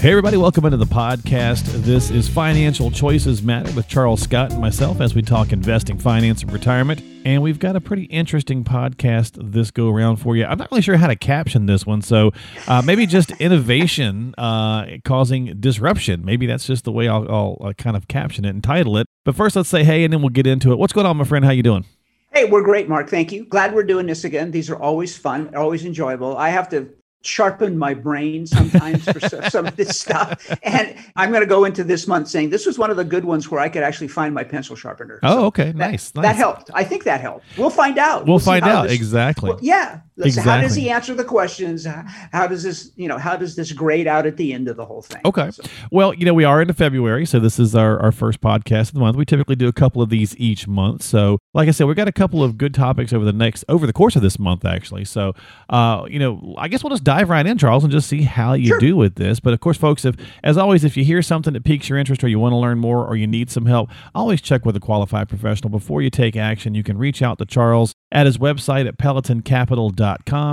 Hey, everybody, welcome into the podcast. This is Financial Choices Matter with Charles Scott and myself as we talk investing, finance, and retirement. And we've got a pretty interesting podcast this go around for you. I'm not really sure how to caption this one, so uh, maybe just innovation uh, causing disruption. Maybe that's just the way I'll, I'll uh, kind of caption it and title it. But first, let's say hey, and then we'll get into it. What's going on, my friend? How you doing? Hey, we're great, Mark. Thank you. Glad we're doing this again. These are always fun, always enjoyable. I have to sharpen my brain sometimes for some of this stuff. And I'm going to go into this month saying this was one of the good ones where I could actually find my pencil sharpener. Oh, okay. that, nice, That nice. helped. I think that helped. We'll find out. We'll, see find out. this- exactly. Well, yeah. Let's How does he answer the questions? How does this, you know, how does this grade out at the end of the whole thing? Okay. So- Well, you know, we are into February, so this is our, our first podcast of the month. We typically do a couple of these each month. So, like I said, we've got a couple of good topics over the next over the course of this month, actually. So, uh, you know, I guess we'll just dive right in, Charles, and just see how you Sure. do with this. But of course, folks, if as always, if you hear something that piques your interest or you want to learn more or you need some help, always check with a qualified professional before you take action. You can reach out to Charles at his website at pelletoncapital.com.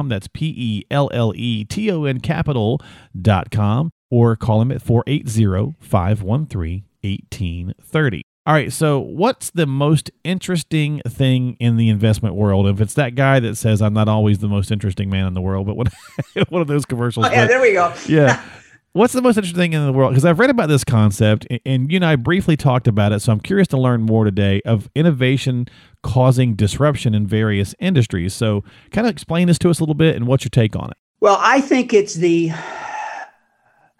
That's P E L L E T O N capital.com or call him at 480 513 1830. All right, so what's the most interesting thing in the investment world? If it's that guy that says, I'm not always the most interesting man in the world, but what, one of those commercials. Oh, yeah, but- there we go. yeah. What's the most interesting thing in the world? Because I've read about this concept, and you and I briefly talked about it. So I'm curious to learn more today of innovation causing disruption in various industries. So, kind of explain this to us a little bit, and what's your take on it? Well, I think it's the,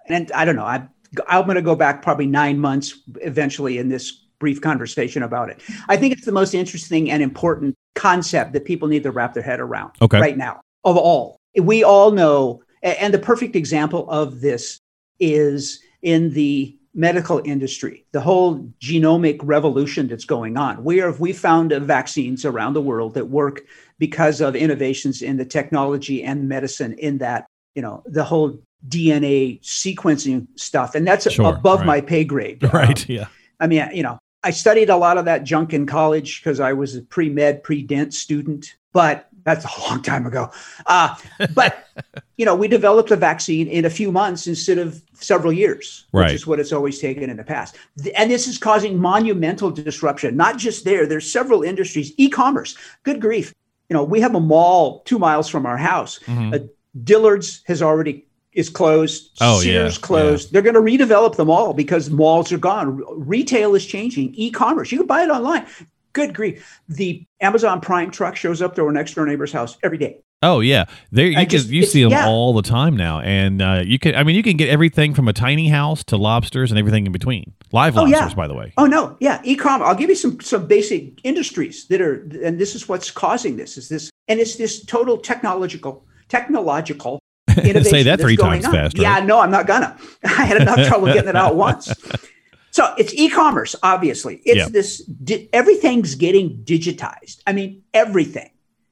and I don't know. I, I'm going to go back probably nine months eventually in this brief conversation about it. I think it's the most interesting and important concept that people need to wrap their head around Okay. right now of all. We all know, and the perfect example of this is in the medical industry, the whole genomic revolution that's going on. We are we found vaccines around the world that work because of innovations in the technology and medicine in that, you know, the whole DNA sequencing stuff. And that's Sure, above right. my pay grade. Um, Right. Yeah. I mean, you know, I studied a lot of that junk in college because I was a pre med, pre dent student, but that's a long time ago. Uh, but, you know, we developed a vaccine in a few months instead of several years, Right. which is what it's always taken in the past. And this is causing monumental disruption, not just there, there's several industries, e commerce, good grief. You know, we have a mall two miles from our house. Mhm. Uh, Dillard's has already is closed. Oh, yeah, Sears closed. They're going to redevelop the mall because malls are gone. Retail is changing. E-commerce, you can buy it online. Good grief! The Amazon Prime truck shows up to our next door neighbor's house every day. Oh yeah, there you I can you see them yeah. all the time now, and uh, you can I mean you can get everything from a tiny house to lobsters and everything in between. Live Oh, lobsters, yeah. by the way. Oh no, yeah, e-commerce. I'll give you some some basic industries that are, and this is what's causing this. Is this, and it's this total technological technological innovation Say that three times on. fast, Yeah, no, I'm not gonna. I had enough trouble getting it out once. So it's e-commerce, obviously. It's Yeah. this. Di- everything's getting digitized. I mean, everything.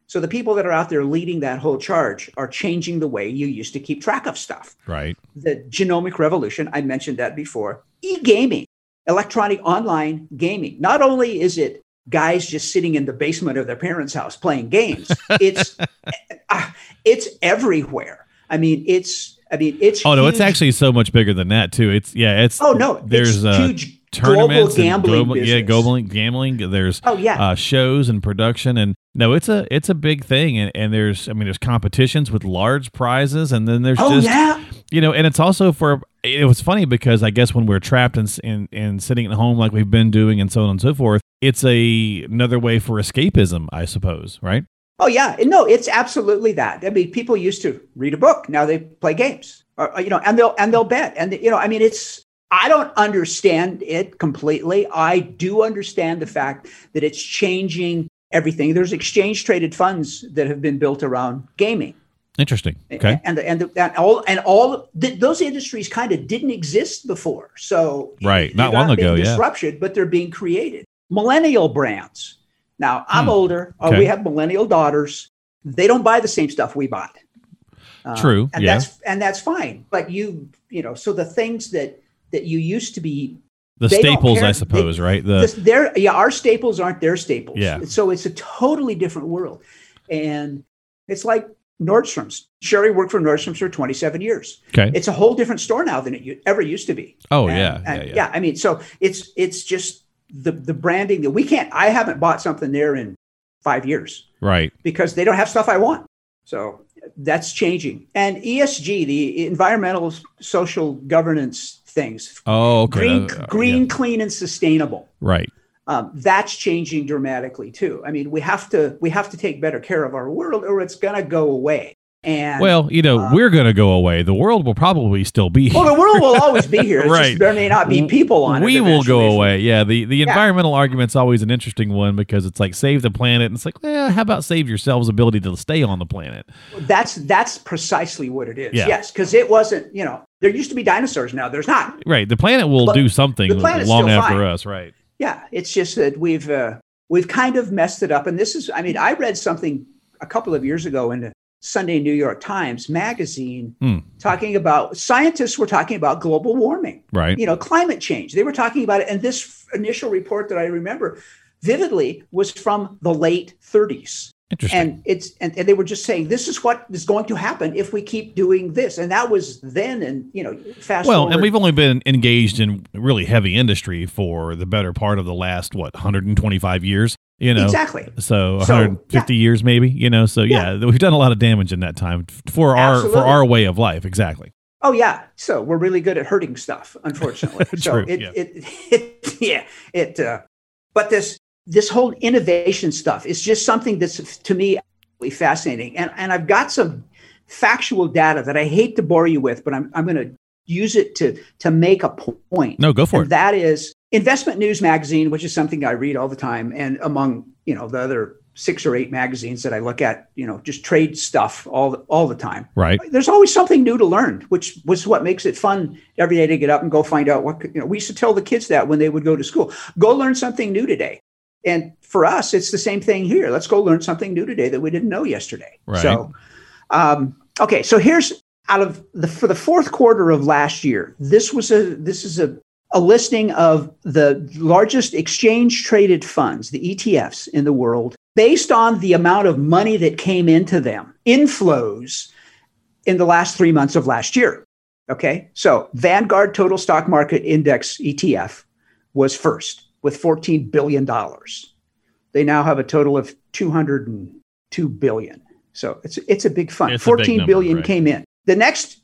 So the people that are out there leading that whole charge are changing the way you used to keep track of stuff Right. the genomic revolution. I mentioned that before. E gaming, electronic online gaming. Not only is it guys just sitting in the basement of their parents' house playing games, it's uh, it's everywhere. I mean, it's I mean, it's Oh no, it's actually so much bigger than that too. It's yeah, it's oh no, There's it's uh, huge global tournaments and gambling global, yeah, gambling, gambling. There's Oh yeah, uh, shows and production, and no, it's a it's a big thing, and, and there's I mean there's competitions with large prizes, and then there's oh just yeah. you know, and it's also for it was funny because I guess when we're trapped and in, in, sitting at home like we've been doing and so on and so forth, it's a another way for escapism, I suppose, right? Oh yeah, no, it's absolutely that. I mean, people used to read a book, now they play games, or, you know, and they'll and they'll bet, and you know, I mean, it's. I don't understand it completely. I do understand the fact that it's changing everything. There's exchange traded funds that have been built around gaming. Interesting. Okay. And the, and the, and all and all th- those industries kind of didn't exist before. So Right. Not long ago, yeah. disrupted, but they're being created. millennial brands. Now, I'm Hmm. older. Uh, we have millennial daughters. They don't buy the same stuff we bought. Um, True, and yeah. that's and that's fine. But you, you know, so the things that that you used to be The staples. I suppose, right? The their yeah, our staples aren't their staples. Yeah. So it's a totally different world. And it's like Nordstrom's. Sherry worked for Nordstrom's for 27 years. okay. It's a whole different store now than it ever used to be. Oh And- yeah, and, yeah, yeah, I mean, so it's it's just the the branding that we can't. I haven't bought something there in five years Right. because they don't have stuff I want. So that's changing. And ESG, the environmental social governance things, Oh, okay. green, Uh, green, yeah. clean, and sustainable. Right. Um, that's changing dramatically too. I mean, we have to we have to take better care of our world, or it's going to go away. And Well, you know, uh, we're going to go away. The world will probably still be here. well, the world will always be here. Right. just, there may not be people on it. we will go away. Yeah, the the Yeah. environmental argument's always an interesting one because it's like save the planet, and it's like, well, how about save yourselves ability to stay on the planet? That's that's precisely what it is. Yeah. Yes, because it wasn't. You know, there used to be dinosaurs. Now there's not. Right, the planet will But do something long after fine. us. Right. Yeah, it's just that we've uh, we've kind of messed it up. And this is, I mean, I read something a couple of years ago in the Sunday New York Times magazine Hmm. talking about scientists were talking about global warming, Right. you know, climate change. They were talking about it, and this initial report that I remember vividly was from the late 30s. Interesting. And it's and, and they were just saying this is what is going to happen if we keep doing this. And that was then and you know, fast well, forward. and we've only been engaged in really heavy industry for the better part of the last what 125 years. You know, exactly. so So, 150 years maybe. You know, so yeah, we've done a lot of damage in that time for our Absolutely. for our way of life. Exactly. Oh yeah, so we're really good at hurting stuff, unfortunately. so it, yeah. it, it, yeah, it. Uh, but this this whole innovation stuff is just something that's to me absolutely fascinating, and and I've got some factual data that I hate to bore you with, but I'm I'm going to use it to to make a point. No, go for and it. that is Investment News Magazine, which is something I read all the time, and among you know the other six or eight magazines that I look at, you know, just trade stuff all the, all the time Right. there's always something new to learn, which was what makes it fun every day to get up and go find out what you know. We used to tell the kids that when they would go to school, go learn something new today. And for us, it's the same thing here. Let's go learn something new today that we didn't know yesterday. Right. So, um, okay, so here's out of the for the fourth quarter of last year. This was a this is a a listing of the largest exchange traded funds, the ETFs in the world, based on the amount of money that came into them, inflows in the last three months of last year. Okay. So Vanguard Total Stock Market Index ETF was first with $14 billion. They now have a total of 202 billion. So it's it's a big fund. It's a big number, billion right. came in. The next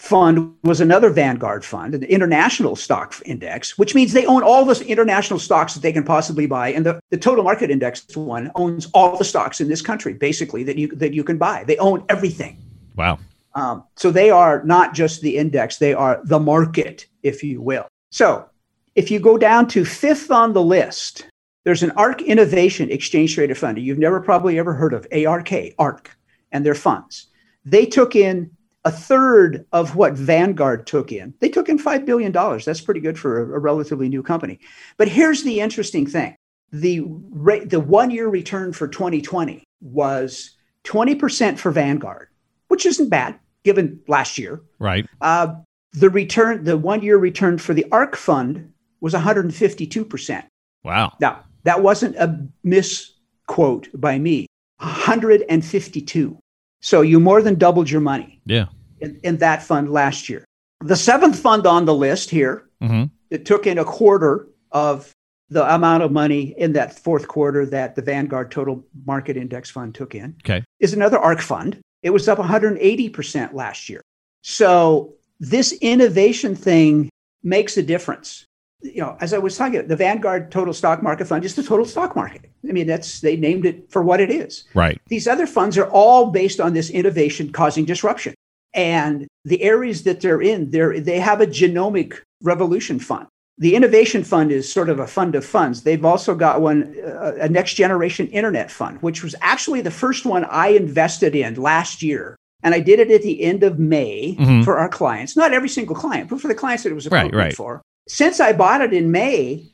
fund was another Vanguard fund, an international stock index, which means they own all the international stocks that they can possibly buy. And the, the total market index one owns all the stocks in this country, basically, that you that you can buy. They own everything. Wow. Um, so they are not just the index, they are the market, if you will. So if you go down to fifth on the list, there's an ARK Innovation Exchange Traded Fund. You've never probably ever heard of ARK, ARC, and their funds. They took in a third of what Vanguard took in. They took in $5 billion. That's pretty good for a, a relatively new company. But here's the interesting thing the, rate, the one year return for 2020 was 20% for Vanguard, which isn't bad given last year. Right. Uh, the return, the one year return for the ARK fund was 152%. Wow. Now, that wasn't a misquote by me. 152. So you more than doubled your money Yeah. in, in that fund last year. The seventh fund on the list here, hmm it took in a quarter of the amount of money in that fourth quarter that the Vanguard Total Market Index Fund took in, Okay. is another ARK fund. It was up 180% last year. So this innovation thing makes a difference. You know, as I was talking, the Vanguard Total Stock Market Fund is the total stock market. I mean, that's they named it for what it is. Right. These other funds are all based on this innovation causing disruption. And the areas that they're in, they're, they have a genomic revolution fund. The innovation fund is sort of a fund of funds. They've also got one, uh, a next generation internet fund, which was actually the first one I invested in last year. And I did it at the end of May Mhm. for our clients. Not every single client, but for the clients that it was Right, appropriate right. for. Since I bought it in May,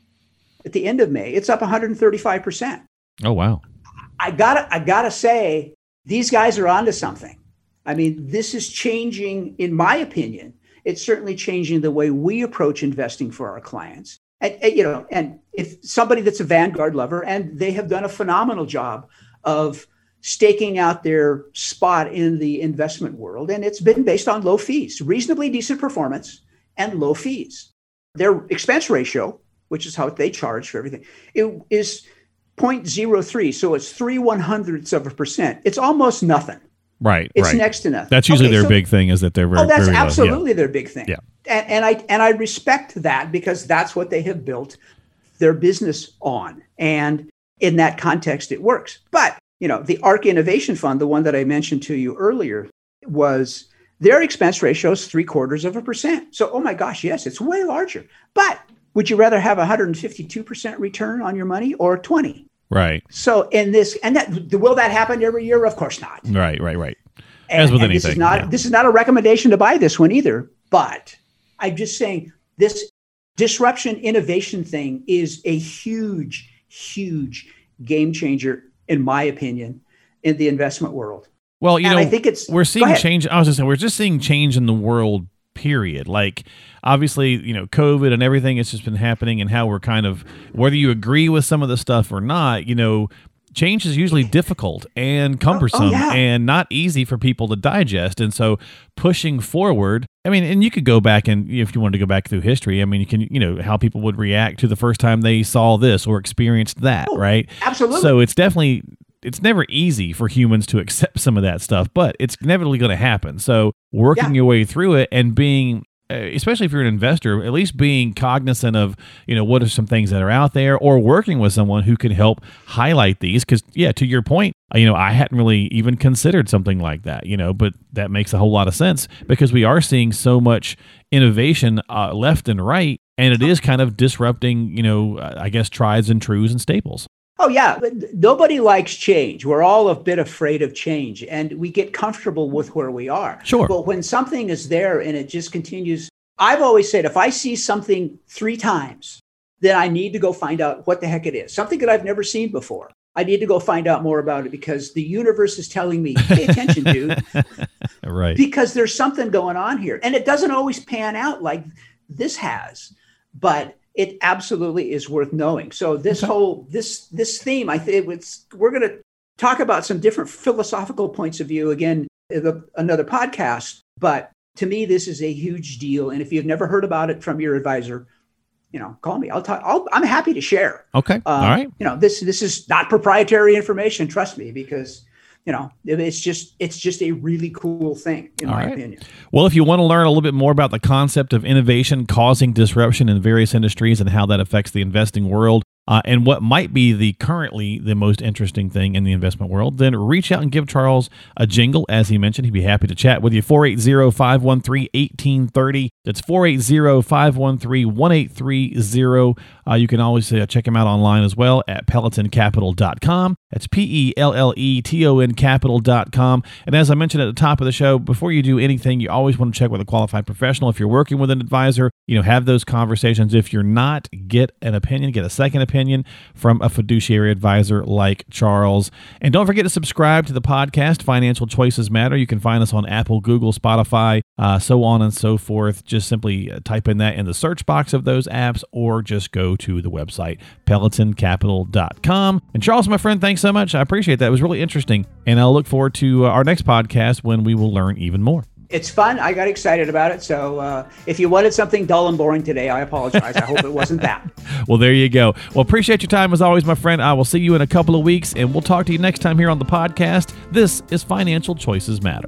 at the end of May, it's up 135%. Oh wow. I gotta I gotta say, these guys are onto something. I mean, this is changing, in my opinion, it's certainly changing the way we approach investing for our clients. And, and, you know, and if somebody that's a Vanguard lover, and they have done a phenomenal job of staking out their spot in the investment world, and it's been based on low fees, reasonably decent performance, and low fees. Their expense ratio, which is how they charge for everything, it is 0.03. So it's three one hundredths of a percent. It's almost nothing. Right. It's right. next to nothing. That's usually Okay, their so- big thing is that they're oh, very. Oh, that's very low. Yeah. absolutely their big thing. Yeah. And, and I and I respect that because that's what they have built their business on. And in that context, it works. But you know, the ARK Innovation Fund, the one that I mentioned to you earlier, was their expense ratio is three quarters of a percent. So, oh my gosh, yes, it's way larger. But would you rather have 152% return on your money or 20? Right. So in this, and that will that happen every year? Of course not. Right. Right. Right. And- As with and This is anything, not yeah. this is not a recommendation to buy this one either. But I'm just saying this disruption innovation thing is a huge, huge game changer, in my opinion, in the investment world. Well, you and know, I think it's we're seeing change. I was just saying, we're just seeing change in the world. Period. Like, obviously, you know, COVID and everything has just been happening, and how we're kind of whether you agree with some of the stuff or not. You know, change is usually difficult and oh, oh, cumbersome Oh, yeah. and not easy for people to digest. And so, pushing forward. I mean, and you could go back and if you wanted to go back through history, I mean, you can, you know, how people would react to the first time they saw this or experienced that, Oh, right? absolutely. So it's definitely it's never easy for humans to accept some of that stuff, but it's inevitably going to happen. So working Yeah. your way through it and being uh, especially if you're an investor, at least being cognizant of, you know, what are some things that are out there or working with someone who can help highlight these cuz yeah, to your point, you know, I hadn't really even considered something like that, you know, but that makes a whole lot of sense because we are seeing so much innovation uh, left and right and it is kind of disrupting, you know, I guess trieds and trues and staples. Oh yeah, nobody likes change. We're all a bit afraid of change, and we get comfortable with where we are. Sure. But when something is there and it just continues, I've always said if I see something three times, then I need to go find out what the heck it is. Something that I've never seen before. I need to go find out more about it because the universe is telling me, pay attention, dude, Right. because there's something going on here. And it doesn't always pan out like this has, but it absolutely is worth knowing. So this whole this this theme, I think it's we're going to talk about some different philosophical points of view again in the, another podcast. But to me, this is a huge deal. And if you've never heard about it from your advisor, you know, call me. I'll talk. I'll, I'm happy to share. Okay. Um, All right. You know, this this is not proprietary information. Trust me, because you know it's just it's just a really cool thing in All my right. opinion. Well, if you want to learn a little bit more about the concept of innovation causing disruption in various industries and how that affects the investing world, uh, and what might be the currently the most interesting thing in the investment world, then reach out and give Charles a jingle. As he mentioned, he'd be happy to chat with you. 480 513 1830. That's 480 513 1830. Uh, You can always uh, check him out online as well at pelletoncapital.com. That's P E L L E T O N capital.com. And as I mentioned at the top of the show, before you do anything, you always want to check with a qualified professional. If you're working with an advisor, you know, have those conversations. If you're not, get an opinion, get a second opinion from a fiduciary advisor like Charles. And don't forget to subscribe to the podcast, Financial Choices Matter. You can find us on Apple, Google, Spotify, uh, so on and so forth. Just simply uh, type in that in the search box of those apps or just go to the website, pelletoncapital.com. And Charles, my friend, thanks so much. I appreciate that. It was really interesting. And I'll look forward to uh, our next podcast when we will learn even more. It's fun. I got excited about it. So uh, if you wanted something dull and boring today, I apologize. I hope it wasn't that. Well, there you go. Well, appreciate your time as always, my friend. I will see you in a couple of weeks, and we'll talk to you next time here on the podcast. This is Financial Choices Matter.